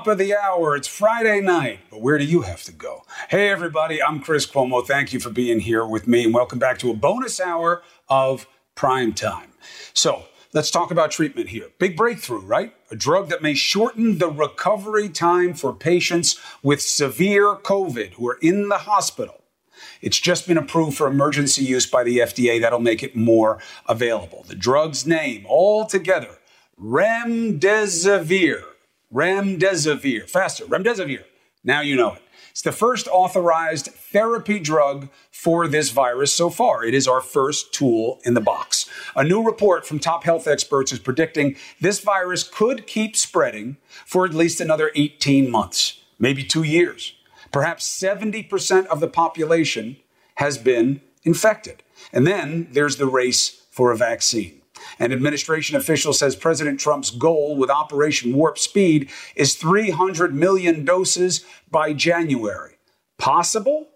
Top of the hour. It's Friday night, but where do you have to go? Hey, everybody, I'm Chris Cuomo. Thank you for being here with me, and welcome back to a bonus hour of prime time. So, let's talk about treatment here. Big breakthrough, right? A drug that may shorten the recovery time for patients with severe COVID who are in the hospital. It's just been approved for emergency use by the FDA. That'll make it more available. The drug's name, altogether, Remdesivir. Remdesivir. Faster. Remdesivir. Now you know it. It's the first authorized therapy drug for this virus so far. It is our first tool in the box. A new report from top health experts is predicting this virus could keep spreading for at least another 18 months, maybe two years. Perhaps 70% of the population has been infected. And then there's the race for a vaccine. An administration official says President Trump's goal with Operation Warp Speed is 300 million doses by January. Possible?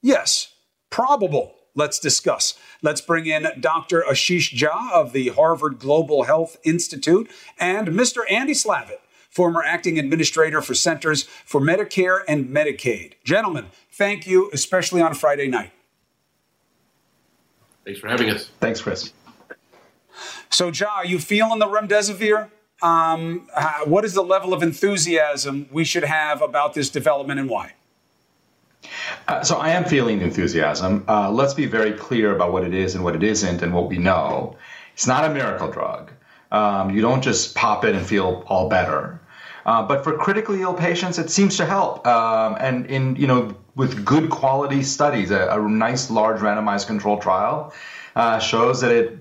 Yes. Probable. Let's discuss. Let's bring in Dr. Ashish Jha of the Harvard Global Health Institute and Mr. Andy Slavitt, former acting administrator for Centers for Medicare and Medicaid. Gentlemen, thank you, especially on Friday night. Thanks for having us. Thanks, Chris. So, Jha, are you feeling the remdesivir? Um, what is the level of enthusiasm we should have about this development and why? Uh, so I am feeling enthusiasm. Uh, let's be very clear about what it is and what it isn't and what we know. It's not a miracle drug. Um, you don't just pop it and feel all better. Uh, but for critically ill patients, it seems to help. Um, and in you know with good quality studies, a, a nice large randomized control trial uh, shows that it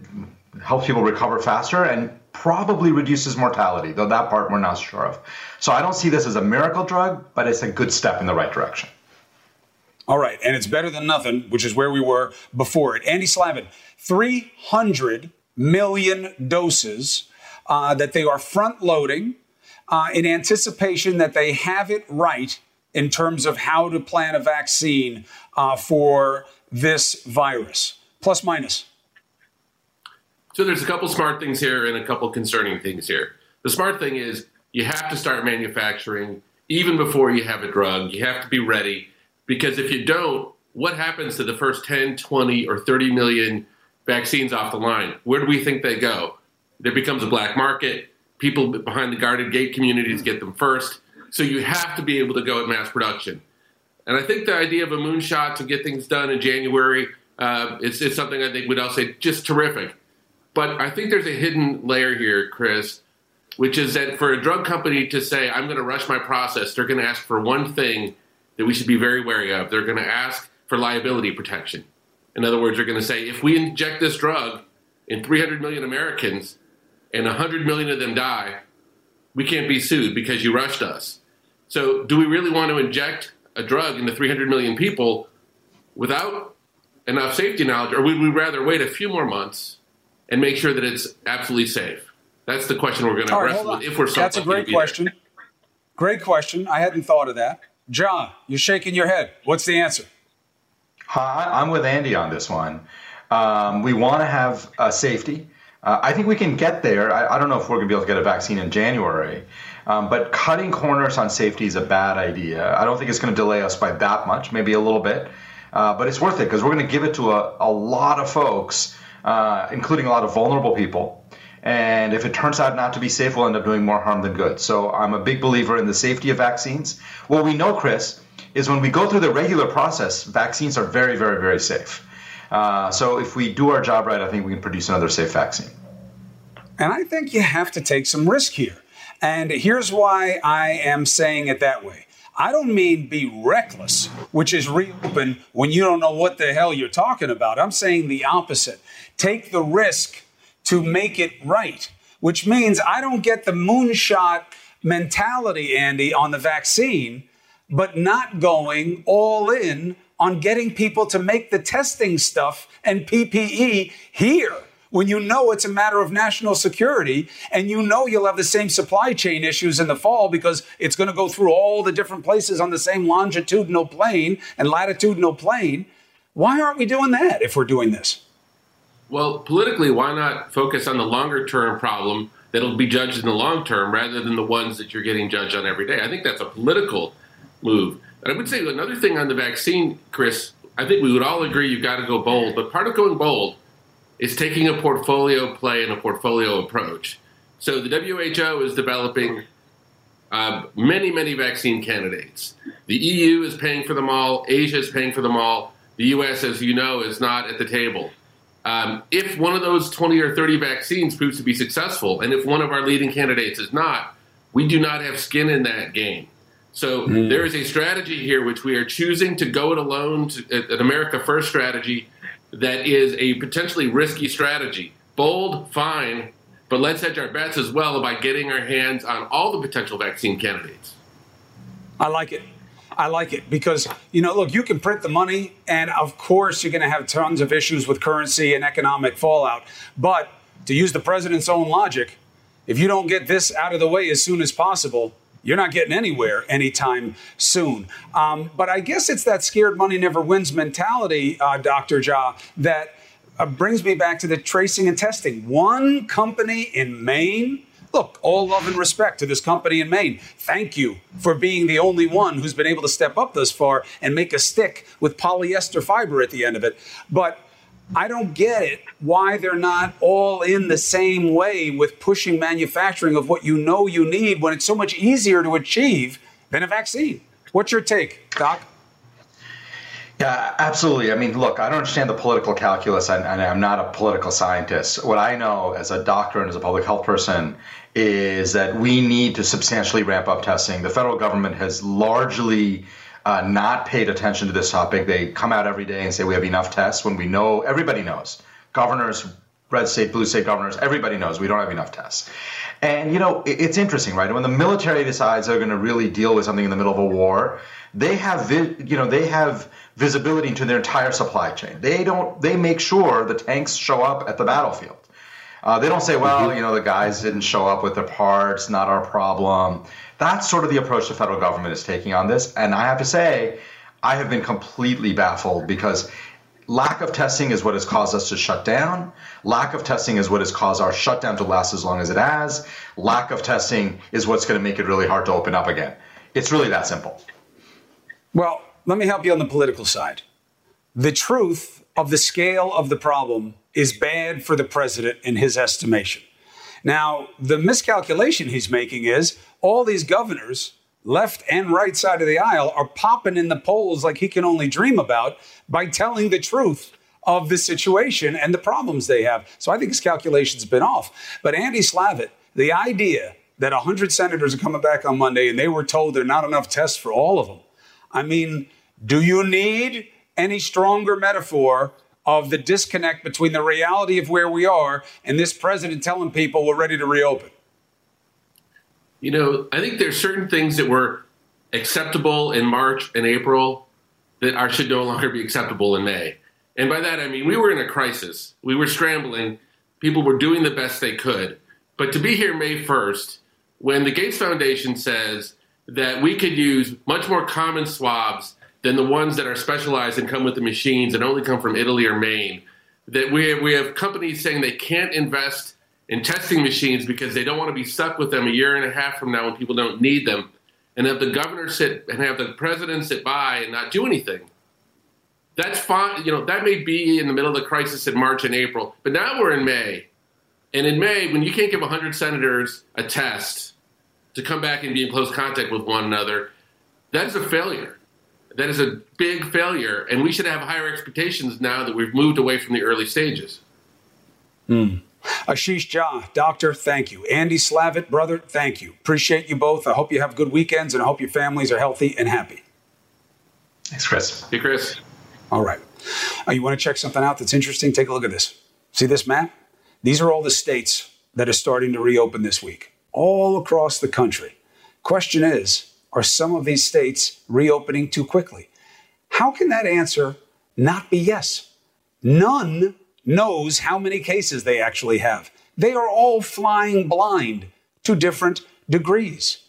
helps people recover faster and probably reduces mortality, though that part we're not sure of. So I don't see this as a miracle drug, but it's a good step in the right direction. All right, and it's better than nothing, which is where we were before it. Andy Slavitt, 300 million doses uh, that they are front loading uh, in anticipation that they have it right in terms of how to plan a vaccine uh, for this virus. Plus, minus. So there's a couple smart things here and a couple concerning things here. The smart thing is you have to start manufacturing even before you have a drug. You have to be ready because if you don't, what happens to the first 10, 20, or 30 million vaccines off the line? Where do we think they go? There becomes a black market. People behind the guarded gate communities get them first. So you have to be able to go at mass production. And I think the idea of a moonshot to get things done in January uh, is something I think we'd all say just terrific. But I think there's a hidden layer here, Chris, which is that for a drug company to say, I'm going to rush my process, they're going to ask for one thing that we should be very wary of. They're going to ask for liability protection. In other words, they're going to say, if we inject this drug in 300 million Americans and 100 million of them die, we can't be sued because you rushed us. So, do we really want to inject a drug into 300 million people without enough safety knowledge, or would we rather wait a few more months and make sure that it's absolutely safe? That's the question we're going to wrestle with if we're so That's a great question. There. Great question. I hadn't thought of that. John, you're shaking your head. What's the answer? Hi, I'm with Andy on this one. Um, we want to have uh, safety. Uh, I think we can get there. I, I, don't know if we're going to be able to get a vaccine in January, um, but cutting corners on safety is a bad idea. I don't think it's going to delay us by that much, maybe a little bit, uh, but it's worth it because we're going to give it to a, a lot of folks uh, including a lot of vulnerable people. And if it turns out not to be safe, we'll end up doing more harm than good. So I'm a big believer in the safety of vaccines. What we know, Chris, is when we go through the regular process, vaccines are very, very, very safe. Uh, so if we do our job right, I think we can produce another safe vaccine. And I think you have to take some risk here. And here's why I am saying it that way. I don't mean be reckless, which is reopen when you don't know what the hell you're talking about. I'm saying the opposite. Take the risk to make it right, which means I don't get the moonshot mentality, Andy, on the vaccine, but not going all in on getting people to make the testing stuff and PPE here when you know it's a matter of national security and you know you'll have the same supply chain issues in the fall because it's going to go through all the different places on the same longitudinal plane and latitudinal plane. Why aren't we doing that if we're doing this? Well, politically, why not focus on the longer term problem that'll be judged in the long term rather than the ones that you're getting judged on every day. I think that's a political move. And I would say another thing on the vaccine, Chris, I think we would all agree you've got to go bold. But part of going bold is taking a portfolio play and a portfolio approach. So the WHO is developing uh, many, many vaccine candidates. The EU is paying for them all. Asia is paying for them all. The U.S., as you know, is not at the table. Um, if one of those 20 or 30 vaccines proves to be successful, and if one of our leading candidates is not, we do not have skin in that game. So mm. there is a strategy here which we are choosing to go it alone, to, an America First strategy that is a potentially risky strategy. Bold, fine, but let's hedge our bets as well by getting our hands on all the potential vaccine candidates. I like it. I like it because, you know, look, you can print the money, and of course, you're going to have tons of issues with currency and economic fallout. But to use the president's own logic, if you don't get this out of the way as soon as possible, you're not getting anywhere anytime soon. Um, but I guess it's that scared money never wins mentality, uh, Dr. Jha, that uh, brings me back to the tracing and testing. One company in Maine, look, all love and respect to this company in Maine. Thank you for being the only one who's been able to step up thus far and make a stick with polyester fiber at the end of it. But I don't get it why they're not all in the same way with pushing manufacturing of what you know you need when it's so much easier to achieve than a vaccine. What's your take, Doc? Yeah, absolutely. I mean, look, I don't understand the political calculus, and, I'm not a political scientist. What I know as a doctor and as a public health person is that we need to substantially ramp up testing. The federal government has largely uh, not paid attention to this topic. They come out every day and say we have enough tests when we know everybody knows. Governors, red state, blue state governors, everybody knows we don't have enough tests. And you know, it's interesting, right? When the military decides they're going to really deal with something in the middle of a war, they have, you know, they have visibility into their entire supply chain. They don't. They make sure the tanks show up at the battlefield. Uh, they don't say, well, mm-hmm. you know, the guys didn't show up with their parts, not our problem. That's sort of the approach the federal government is taking on this. And I have to say, I have been completely baffled because lack of testing is what has caused us to shut down. Lack of testing is what has caused our shutdown to last as long as it has. Lack of testing is what's going to make it really hard to open up again. It's really that simple. Well, let me help you on the political side. The truth of the scale of the problem is bad for the president in his estimation. Now, the miscalculation he's making is all these governors, left and right side of the aisle, are popping in the polls like he can only dream about by telling the truth of the situation and the problems they have. So I think his calculation's been off. But Andy Slavitt, the idea that 100 senators are coming back on Monday and they were told there are not enough tests for all of them. I mean, do you need any stronger metaphor of the disconnect between the reality of where we are and this president telling people we're ready to reopen? You know, I think there's certain things that were acceptable in March and April that are should no longer be acceptable in May. And by that I mean we were in a crisis. We were scrambling. People were doing the best they could. But to be here May 1st, when the Gates Foundation says that we could use much more common swabs than the ones that are specialized and come with the machines and only come from Italy or Maine. That we have, we have companies saying they can't invest in testing machines because they don't want to be stuck with them a year and a half from now when people don't need them. And have the governor sit and have the president sit by and not do anything. That's fine. You know, that may be in the middle of the crisis in March and April, but now we're in May. And in May, when you can't give 100 senators a test to come back and be in close contact with one another, that is a failure that is a big failure, and we should have higher expectations now that we've moved away from the early stages. Hmm. Ashish Jha, doctor, thank you. Andy Slavitt, brother, thank you. Appreciate you both. I hope you have good weekends, and I hope your families are healthy and happy. Thanks, Chris. Hey, Chris. All right. Uh, you want to check something out that's interesting? Take a look at this. See this map? These are all the states that are starting to reopen this week, all across the country. Question is, are some of these states reopening too quickly? How can that answer not be yes? None knows how many cases they actually have. They are all flying blind to different degrees.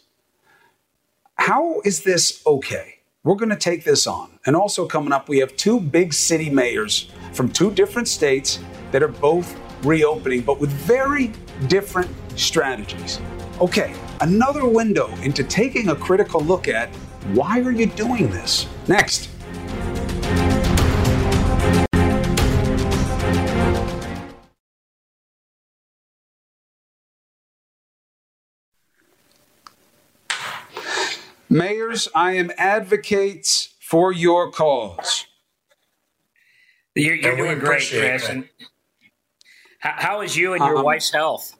How is this okay? We're going to take this on. And also, coming up, we have two big city mayors from two different states that are both reopening, but with very different strategies. Okay, another window into taking a critical look at why are you doing this? Next. Mayors, I am advocates for your cause. You're, you're doing great, Chris. How, how is you and your um, wife's health?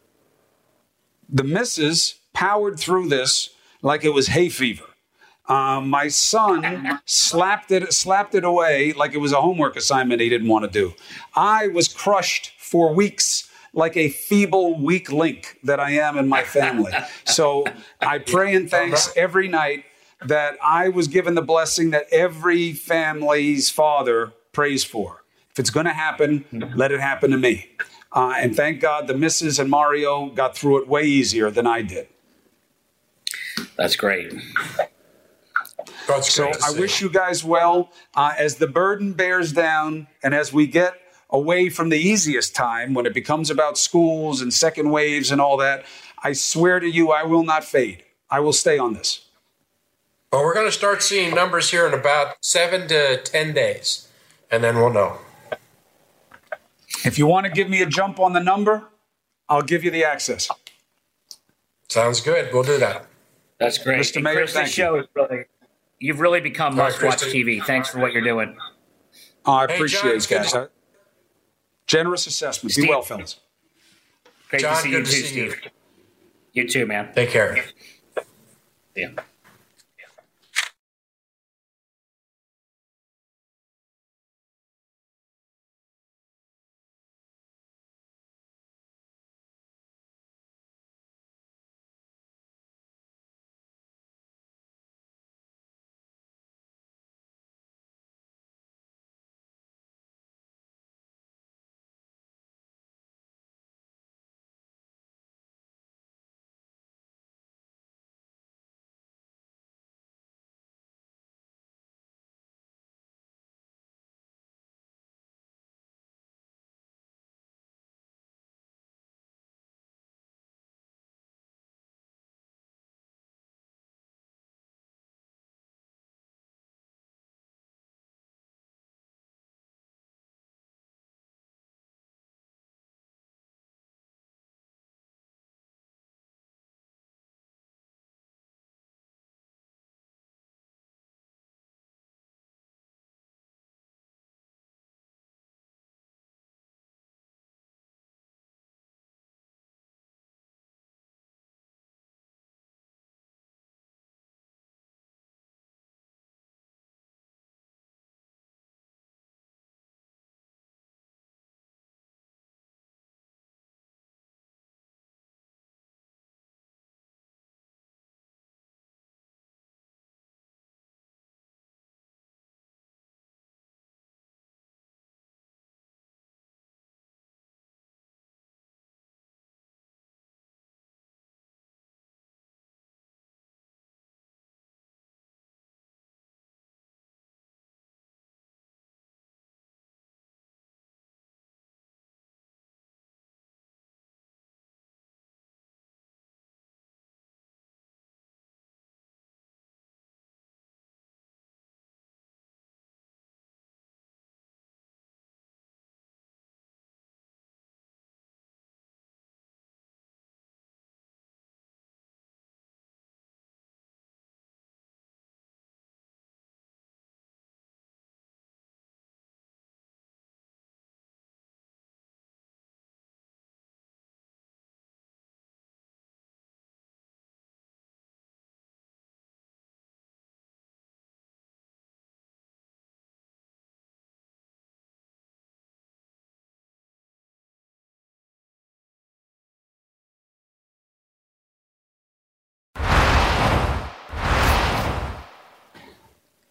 The missus powered through this like it was hay fever. Um, my son slapped it slapped it away like it was a homework assignment he didn't want to do. I was crushed for weeks like a feeble, weak link that I am in my family. so I pray and thanks every night that I was given the blessing that every family's father prays for. If it's going to happen, let it happen to me. Uh, and thank God the missus and Mario got through it way easier than I did. That's great. That's so I wish you guys well uh, as the burden bears down and as we get away from the easiest time when it becomes about schools and second waves and all that. I swear to you, I will not fade. I will stay on this. Well, we're going to start seeing numbers here in about seven to 10 days, and then we'll know. If you want to give me a jump on the number, I'll give you the access. Sounds good. We'll do that. That's great. Mr. Mayor, Chris, thank show you. really, you've really become must watch TV. Thanks for what you're doing. Oh, I appreciate hey, it, guys. Generous assessment. Steve. Be well, fellas. Great John, to see you too, see Steve. You. you too, man. Take care. Yeah.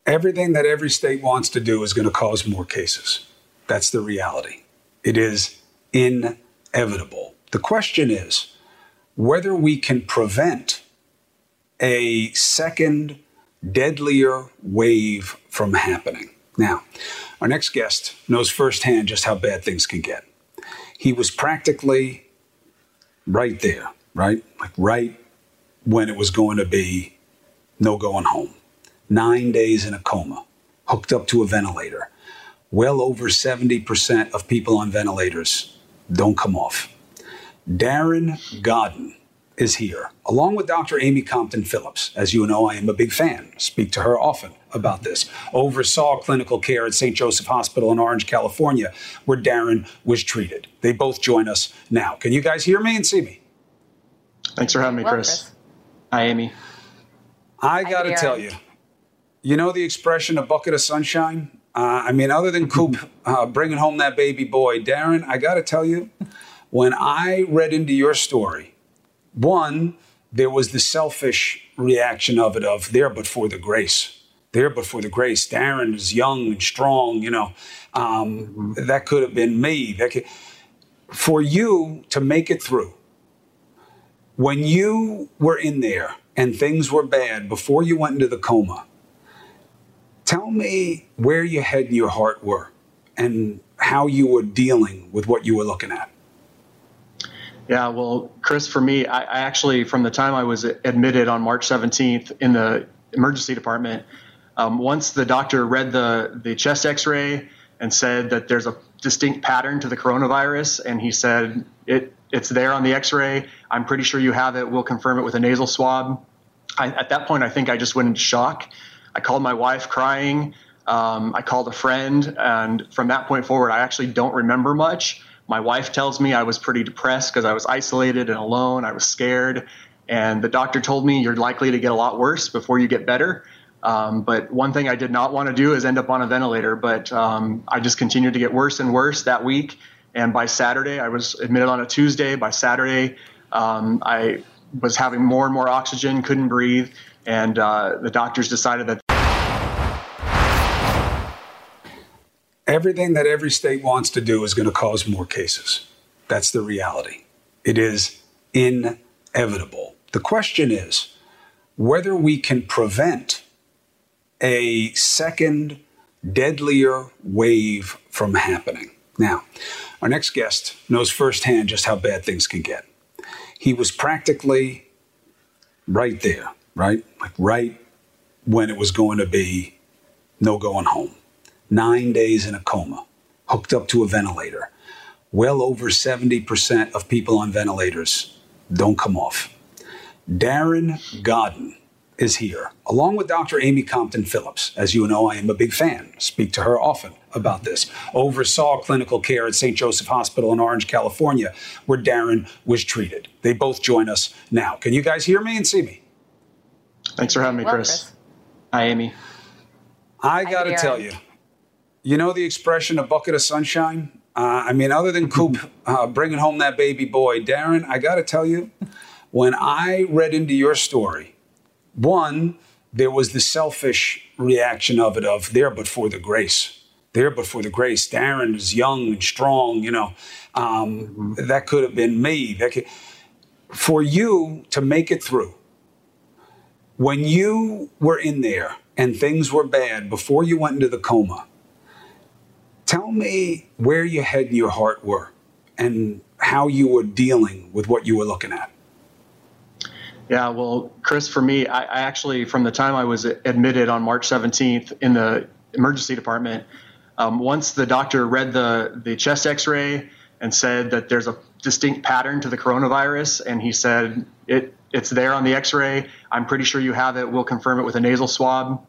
Everything that every state wants to do is going to cause more cases. That's the reality. It is inevitable. The question is whether we can prevent a second, deadlier wave from happening. Now, our next guest knows firsthand just how bad things can get. He was practically right there, right? Like right when it was going to be no going home. Nine days in a coma, hooked up to a ventilator. Well over 70% of people on ventilators don't come off. Darren Godden is here, along with Dr. Amy Compton Phillips. As you know, I am a big fan, speak to her often about this. Oversaw clinical care at St. Joseph Hospital in Orange, California, where Darren was treated. They both join us now. Can you guys hear me and see me? Thanks for having me, Chris. Chris. Hi, Amy. I got to tell you, you know the expression "a bucket of sunshine." Uh, I mean, other than Coop uh, bringing home that baby boy, Darren, I got to tell you, when I read into your story, one, there was the selfish reaction of it of there but for the grace. There but for the grace. Darren is young and strong, you know. Um, that could have been me. That could, for you to make it through, when you were in there and things were bad before you went into the coma, tell me where your head and your heart were and how you were dealing with what you were looking at. Yeah, well, Chris, for me, I, I, actually, from the time I was admitted on March 17th in the emergency department, um, once the doctor read the, the chest x ray and said that there's a distinct pattern to the coronavirus, and he said, it, it's there on the x ray. I'm pretty sure you have it. We'll confirm it with a nasal swab. I, at that point, I think I just went into shock. I called my wife crying. Um, I called a friend, and from that point forward, I actually don't remember much. My wife tells me I was pretty depressed because I was isolated and alone. I was scared. And the doctor told me you're likely to get a lot worse before you get better. Um, but one thing I did not want to do is end up on a ventilator. But um, I just continued to get worse and worse that week. And by Saturday, I was admitted on a Tuesday. By Saturday, um, I was having more and more oxygen, couldn't breathe. And uh, the doctors decided that everything that every state wants to do is going to cause more cases. That's the reality. It is inevitable. The question is whether we can prevent a second deadlier wave from happening. Now, our next guest knows firsthand just how bad things can get. He was practically right there, right? Like right when it was going to be no going home nine days in a coma, hooked up to a ventilator. Well over 70% of people on ventilators don't come off. Darren Godden is here, along with Dr. Amy Compton Phillips. As you know, I am a big fan, speak to her often about this. Oversaw clinical care at St. Joseph Hospital in Orange, California, where Darren was treated. They both join us now. Can you guys hear me and see me? Thanks for having me, Chris. Chris. Hi, Amy. I got to tell you, you know the expression "a bucket of sunshine." Uh, I mean, other than Coop uh, bringing home that baby boy, Darren, I got to tell you, when I read into your story, one, there was the selfish reaction of it of there, but for the grace. There, but for the grace. Darren is young and strong, you know. Um, that could have been me. That could, for you to make it through, when you were in there and things were bad before you went into the coma, Tell me where your head and your heart were and how you were dealing with what you were looking at. Yeah, well, Chris, for me, I, I, actually, from the time I was admitted on March 17th in the emergency department, um, once the doctor read the, the chest x ray and said that there's a distinct pattern to the coronavirus, and he said, it, it's there on the x ray. I'm pretty sure you have it. We'll confirm it with a nasal swab.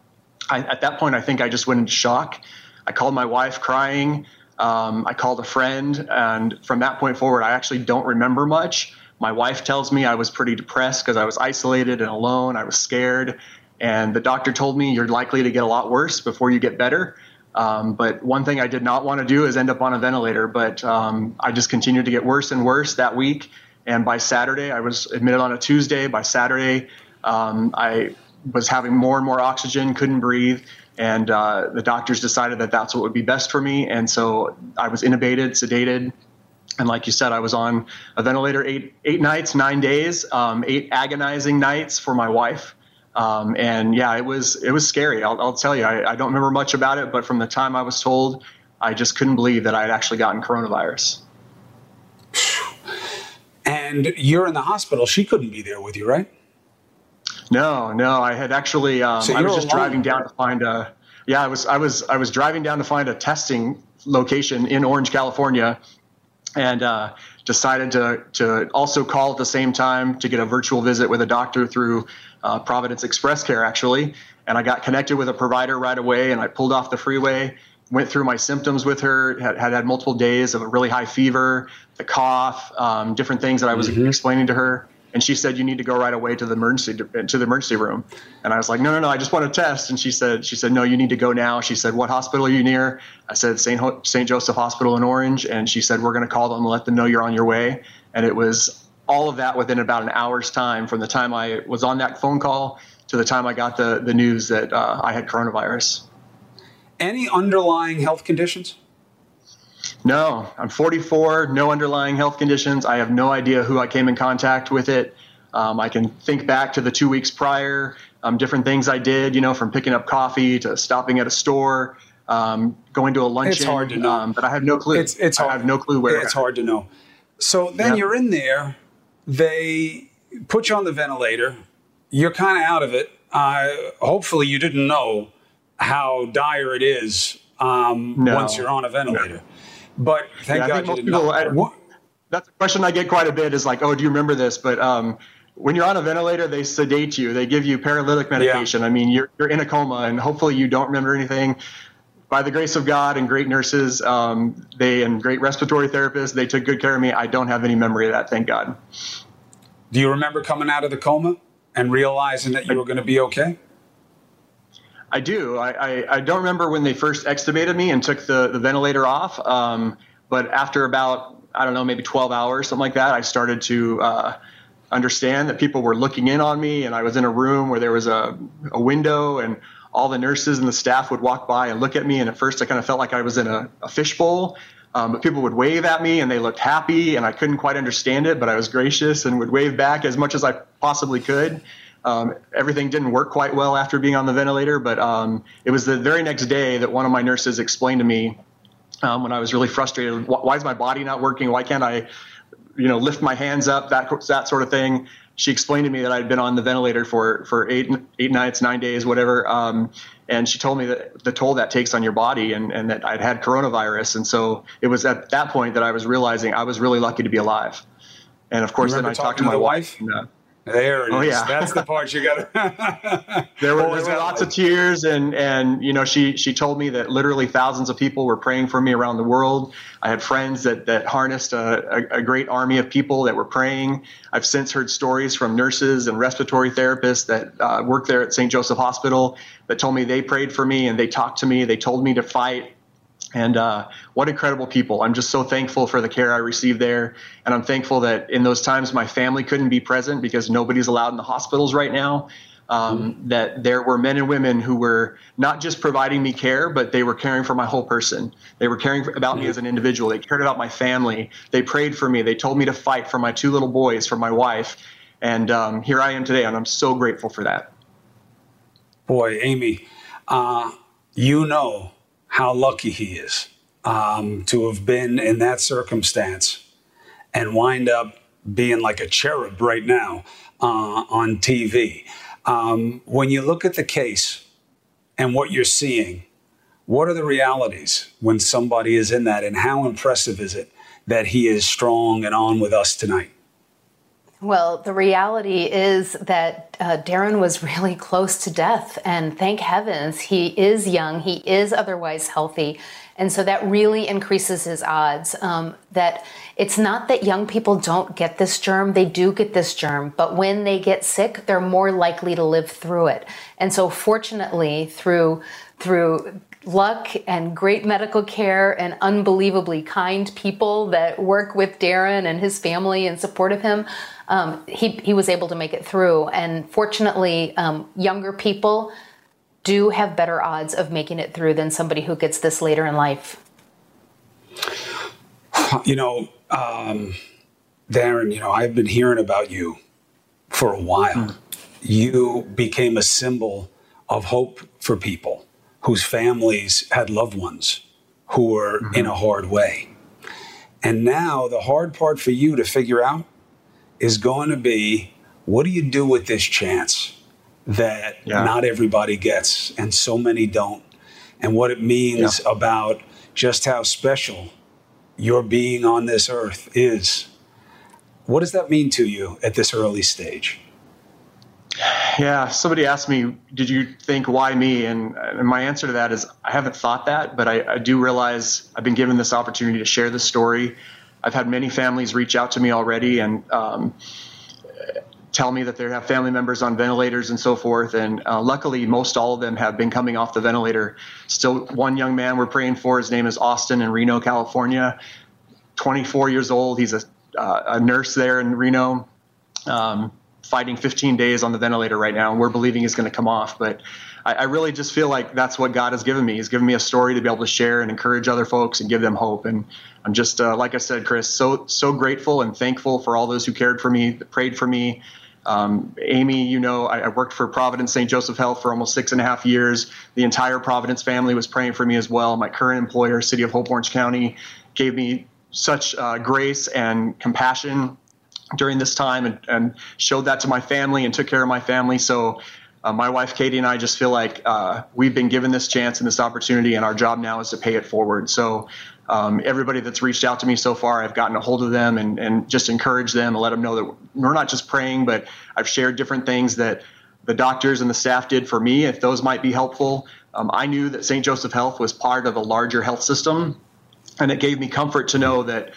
I, at that point, I think I just went into shock. I called my wife crying. Um, I called a friend, and from that point forward, I actually don't remember much. My wife tells me I was pretty depressed because I was isolated and alone. I was scared, and the doctor told me you're likely to get a lot worse before you get better. Um, but one thing I did not want to do is end up on a ventilator. But um, I just continued to get worse and worse that week. And by Saturday, I was admitted on a Tuesday. By Saturday, um, I was having more and more oxygen, couldn't breathe and uh, the doctors decided that that's what would be best for me. And so i was intubated sedated. And like you said i was on a ventilator eight eight nights nine days um, eight agonizing nights for my wife. Um, and yeah it was it was scary. I'll, I'll tell you I, I, don't remember much about it but from the time i was told i just couldn't believe that i had actually gotten coronavirus. And you're in the hospital. She couldn't be there with you, right? No, no. I had actually. Um, so I was just driving down to find a. Yeah, I was. I was. I was driving down to find a testing location in Orange, California, and uh, decided to to also call at the same time to get a virtual visit with a doctor through uh, Providence Express Care, actually. And I got connected with a provider right away, and I pulled off the freeway went through my symptoms with her, had, had, had multiple days of a really high fever, the cough, um, different things that I was mm-hmm. explaining to her. And she said, "You need to go right away to the emergency to the emergency room." And I was like, "No, no, no! I just want to test." And she said, "She said, no, you need to go now." She said, "What hospital are you near?" I said, "Saint Ho- Saint Joseph Hospital in Orange." And she said, "We're going to call them and let them know you're on your way." And it was all of that within about an hour's time from the time I was on that phone call to the time I got the the news that uh, I had coronavirus. Any underlying health conditions? No, I'm 44, no underlying health conditions. I have no idea who I came in contact with it. Um, I can think back to the two weeks prior, um, different things I did, you know, from picking up coffee to stopping at a store, um, going to a luncheon. It's hard to know. Um, but I have no clue. It's, it's I have no clue where. It's hard to know. So then yeah. you're in there. They put you on the ventilator. You're kind of out of it. Uh, hopefully, you didn't know how dire it is um, no. once you're on a ventilator. No. But thank yeah, God you didn't people, I, that's a question I get quite a bit is like, oh, do you remember this? But um, when you're on a ventilator, they sedate you. They give you paralytic medication. Yeah. I mean, you're, you're in a coma, and hopefully you don't remember anything. By the grace of God and great nurses, um, they and great respiratory therapists, they took good care of me. I don't have any memory of that, thank God. Do you remember coming out of the coma and realizing that you were going to be okay? I do. I, I, I, don't remember when they first extubated me and took the, the ventilator off. Um, but after about, I don't know, maybe 12 hours, something like that, I started to uh, understand that people were looking in on me. And I was in a room where there was a, a window and all the nurses and the staff would walk by and look at me. And at first, I kind of felt like I was in a, a fishbowl. Um, but people would wave at me and they looked happy, and I couldn't quite understand it, but I was gracious and would wave back as much as I possibly could. Um, everything didn't work quite well after being on the ventilator, but um, it was the very next day that one of my nurses explained to me um, when I was really frustrated, why is my body not working? Why can't I, you know, lift my hands up? That that sort of thing. She explained to me that I'd been on the ventilator for for eight eight nights, nine days, whatever. Um, and she told me that the toll that takes on your body, and, and that I'd had coronavirus. And so it was at that point that I was realizing I was really lucky to be alive. And of course, then I talked to my wife. wife and, uh, there it oh, is. Yeah. That's the part you got there were, there were lots like? of tears, and and you know she she told me that literally thousands of people were praying for me around the world. I had friends that that harnessed a, a, a great army of people that were praying. I've since heard stories from nurses and respiratory therapists that uh, work there at St. Joseph Hospital that told me they prayed for me and they talked to me. They told me to fight and uh, what incredible people. I'm just so thankful for the care I received there. And I'm thankful that in those times my family couldn't be present because nobody's allowed in the hospitals right now. Um, mm-hmm. That there were men and women who were not just providing me care, but they were caring for my whole person. They were caring about mm-hmm. me as an individual. They cared about my family. They prayed for me. They told me to fight for my two little boys, for my wife. And um, here I am today, and I'm so grateful for that. Boy, Amy, uh, you know how lucky he is um, to have been in that circumstance and wind up being like a cherub right now uh, on TV. Um, when you look at the case and what you're seeing, what are the realities when somebody is in that, and how impressive is it that he is strong and on with us tonight? Well, the reality is that uh, Darren was really close to death, and thank heavens he is young, he is otherwise healthy, and so that really increases his odds. Um, that it's not that young people don't get this germ, they do get this germ, but when they get sick, they're more likely to live through it. And so, fortunately, through through luck and great medical care and unbelievably kind people that work with Darren and his family in support of him, um, he, he was able to make it through. And fortunately, um, younger people do have better odds of making it through than somebody who gets this later in life. You know, um, Darren, you know, I've been hearing about you for a while. Mm. You became a symbol of hope for people whose families had loved ones who were mm-hmm. in a hard way. And now the hard part for you to figure out is going to be what do you do with this chance that yeah. not everybody gets and so many don't, and what it means yeah. about just how special your being on this earth is. What does that mean to you at this early stage? Yeah, somebody asked me, "Did you think why me?" And, and my answer to that is, I haven't thought that, but I, I, do realize I've been given this opportunity to share this story. I've had many families reach out to me already and um, tell me that they have family members on ventilators and so forth. And uh, luckily, most all of them have been coming off the ventilator. Still, one young man we're praying for. His name is Austin in Reno, California. 24 years old. He's a, uh, a nurse there in Reno. Um, fighting 15 days on the ventilator right now, and we're believing he's going to come off. But I, I, really just feel like that's what God has given me. He's given me a story to be able to share and encourage other folks and give them hope. And I'm just, uh, like I said, Chris, so so grateful and thankful for all those who cared for me, prayed for me. Um, Amy, you know, I, I, worked for Providence St. Joseph Health for almost six and a half years. The entire Providence family was praying for me as well. My current employer, City of Hope Orange County, gave me such uh, grace and compassion during this time and, and, showed that to my family and took care of my family. So, uh, my wife Katie and I just feel like uh, we've been given this chance and this opportunity, and our job now is to pay it forward. So, um, everybody that's reached out to me so far, I've gotten a hold of them and, and just encouraged them and let them know that we're not just praying, but I've shared different things that the doctors and the staff did for me, if those might be helpful. Um, I knew that St. Joseph Health was part of a larger health system, and it gave me comfort to know that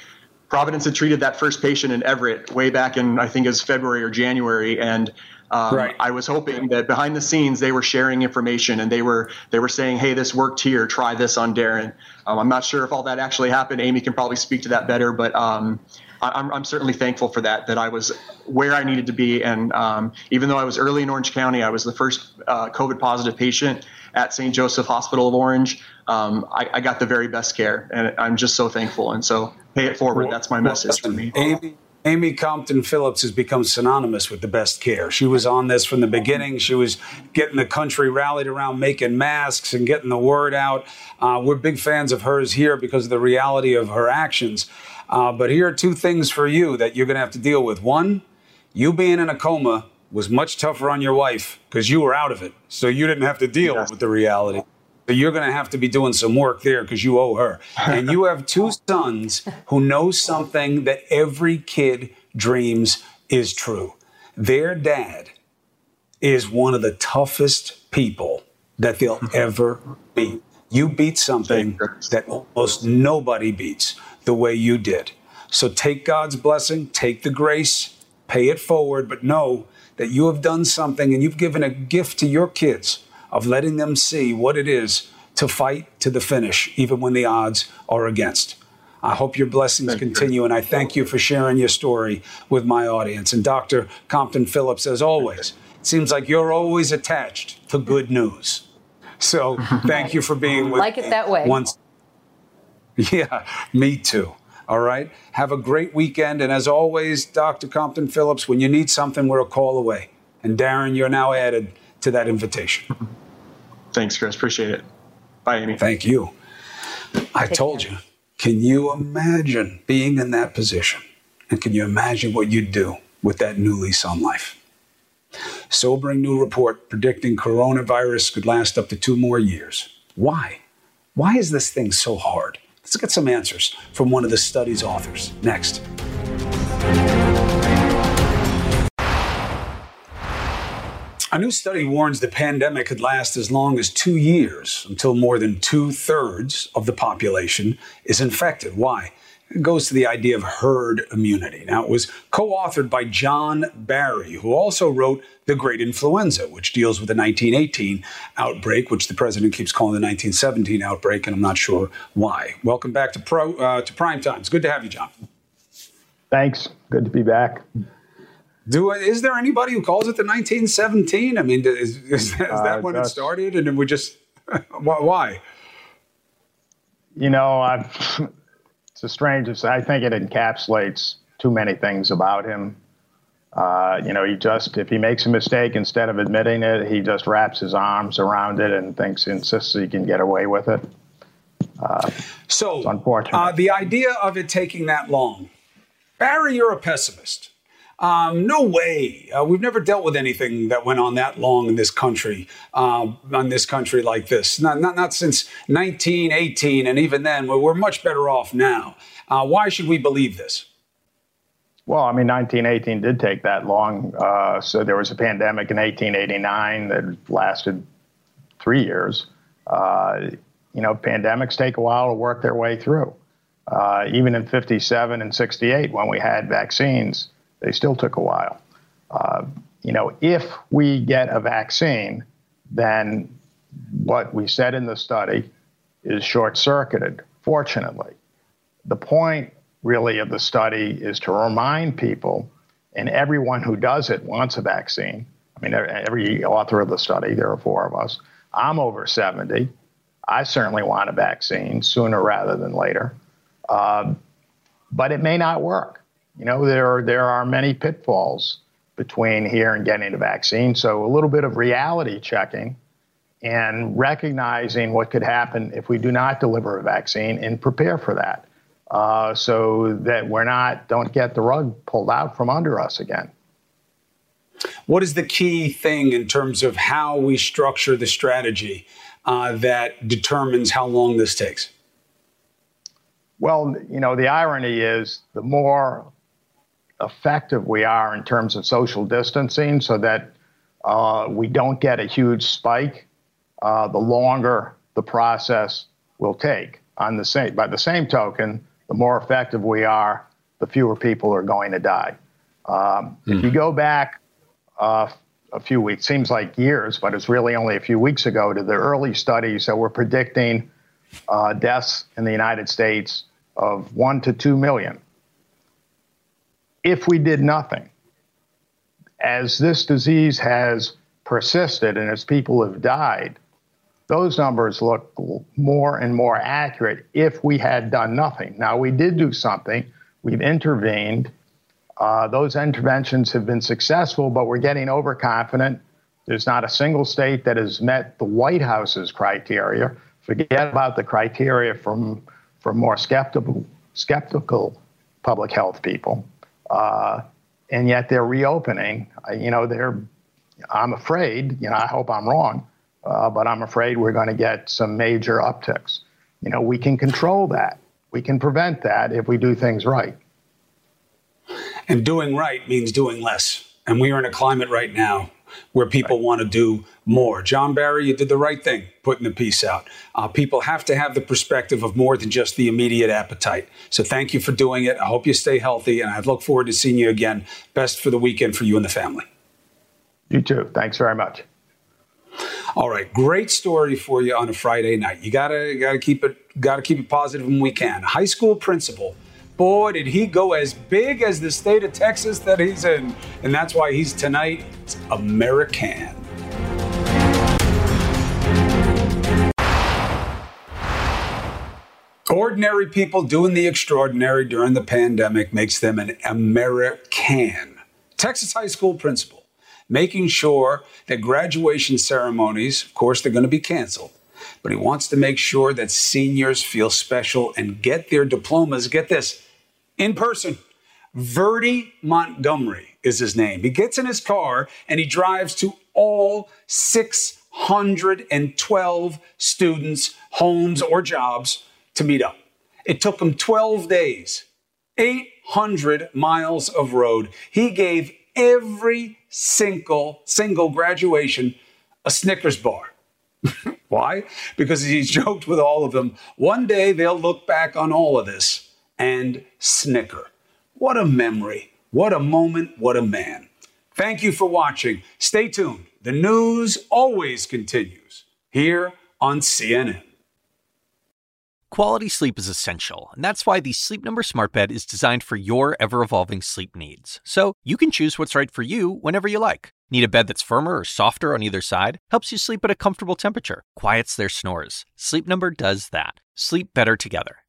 Providence had treated that first patient in Everett way back in I think it was February or January, and um, right. I was hoping that behind the scenes they were sharing information and they were they were saying, "Hey, this worked here. Try this on Darren." Um, I'm not sure if all that actually happened. Amy can probably speak to that better, but um, I'm, I'm, certainly thankful for that. That I was where I needed to be, and um, even though I was early in Orange County, I was the first uh, COVID positive patient at St. Joseph Hospital of Orange. Um, I, I, got the very best care, and I'm just so thankful. And so, pay it forward. That's my message for me. Amy, Amy Compton Phillips has become synonymous with the best care. She was on this from the beginning. She was getting the country rallied around making masks and getting the word out. Uh, we're big fans of hers here because of the reality of her actions. Uh, but here are two things for you that you're going to have to deal with. One, you being in a coma was much tougher on your wife because you were out of it. So you didn't have to deal yes. with the reality. So you're going to have to be doing some work there because you owe her. And you have two sons who know something that every kid dreams is true. Their dad is one of the toughest people that they'll mm-hmm. ever beat. You beat something that almost nobody beats the way you did. So take God's blessing, take the grace, pay it forward, but know that you have done something and you've given a gift to your kids of letting them see what it is to fight to the finish, even when the odds are against. I hope your blessings thank continue, you. and I thank you for sharing your story with my audience. And Dr. Compton Phillips, as always, it seems like you're always attached to good news. So thank you for being with like it that way. Once, yeah, me too. All right. Have a great weekend. And as always, Dr. Compton Phillips, when you need something, we're a call away. And Darren, you're now added to that invitation. Thanks, Chris. Appreciate it. Bye, Amy. Thank you. I told you. Can you imagine being in that position? And can you imagine what you'd do with that new lease on life? Sobering new report predicting coronavirus could last up to two more years. Why? Why is this thing so hard? Let's get some answers from one of the study's authors next. A new study warns the pandemic could last as long as two years until more than two thirds of the population is infected. Why? It goes to the idea of herd immunity. Now, it was co authored by John Barry, who also wrote The Great Influenza, which deals with the 1918 outbreak, which the president keeps calling the 1917 outbreak, and I'm not sure why. Welcome back to, Pro, uh, to Prime Time. It's good to have you, John. Thanks. Good to be back. Do is there anybody who calls it the 1917? I mean, is, is, that, is that uh, when it started? And then we just why? You know, it's a strange. I think it encapsulates too many things about him. Uh, you know, he just if he makes a mistake, instead of admitting it, he just wraps his arms around it and thinks insists he can get away with it. Uh, so, unfortunate. Uh, the idea of it taking that long, Barry, you're a pessimist. Um, no way. Uh, we've never dealt with anything that went on that long in this country, uh, on this country like this. Not, not, not since 1918, and even then, we're much better off now. Uh, why should we believe this? Well, I mean, 1918 did take that long. Uh, so there was a pandemic in 1889 that lasted three years. Uh, you know, pandemics take a while to work their way through. Uh, even in 57 and 68, when we had vaccines, they still took a while. Uh, you know, if we get a vaccine, then what we said in the study is short circuited, fortunately. The point really of the study is to remind people, and everyone who does it wants a vaccine. I mean, every author of the study, there are four of us. I'm over 70. I certainly want a vaccine sooner rather than later. Uh, but it may not work. You know, there are, there are many pitfalls between here and getting a vaccine. So a little bit of reality checking and recognizing what could happen if we do not deliver a vaccine and prepare for that uh, so that we're not don't get the rug pulled out from under us again. What is the key thing in terms of how we structure the strategy uh, that determines how long this takes? Well, you know, the irony is the more effective we are in terms of social distancing so that uh, we don't get a huge spike, uh, the longer the process will take. On the same, by the same token, the more effective we are, the fewer people are going to die. Um, mm. If you go back uh, a few weeks, seems like years, but it's really only a few weeks ago, to the early studies that were predicting uh, deaths in the United States of one to two million if we did nothing. As this disease has persisted and as people have died, those numbers look more and more accurate if we had done nothing. Now, we did do something, we've intervened. Uh, those interventions have been successful, but we're getting overconfident. There's not a single state that has met the White House's criteria. Forget about the criteria from, from more skeptical, skeptical public health people. Uh, and yet they're reopening. You know, they're. I'm afraid. You know, I hope I'm wrong, uh, but I'm afraid we're going to get some major upticks. You know, we can control that. We can prevent that if we do things right. And doing right means doing less. And we are in a climate right now where people right. want to do more. John Barry, you did the right thing putting the piece out. Uh, people have to have the perspective of more than just the immediate appetite. So thank you for doing it. I hope you stay healthy, and I look forward to seeing you again. Best for the weekend for you and the family. You too. Thanks very much. All right, great story for you on a Friday night. You gotta gotta keep it gotta keep it positive when we can. High school principal boy, did he go as big as the state of Texas that he's in. And that's why he's tonight's American. Ordinary people doing the extraordinary during the pandemic makes them an American. Texas high school principal making sure that graduation ceremonies, of course, they're going to be canceled, but he wants to make sure that seniors feel special and get their diplomas. Get this in person. Verdi Montgomery is his name. He gets in his car and he drives to all 612 students' homes or jobs to meet up. It took him 12 days, 800 miles of road. He gave every single single graduation a Snickers bar. Why? Because he joked with all of them. One day they'll look back on all of this and snicker. What a memory. What a moment. What a man. Thank you for watching. Stay tuned. The news always continues here on CNN. Quality sleep is essential, and that's why the Sleep Number Smart Bed is designed for your ever evolving sleep needs. So you can choose what's right for you whenever you like. Need a bed that's firmer or softer on either side? Helps you sleep at a comfortable temperature, quiets their snores. Sleep Number does that. Sleep better together.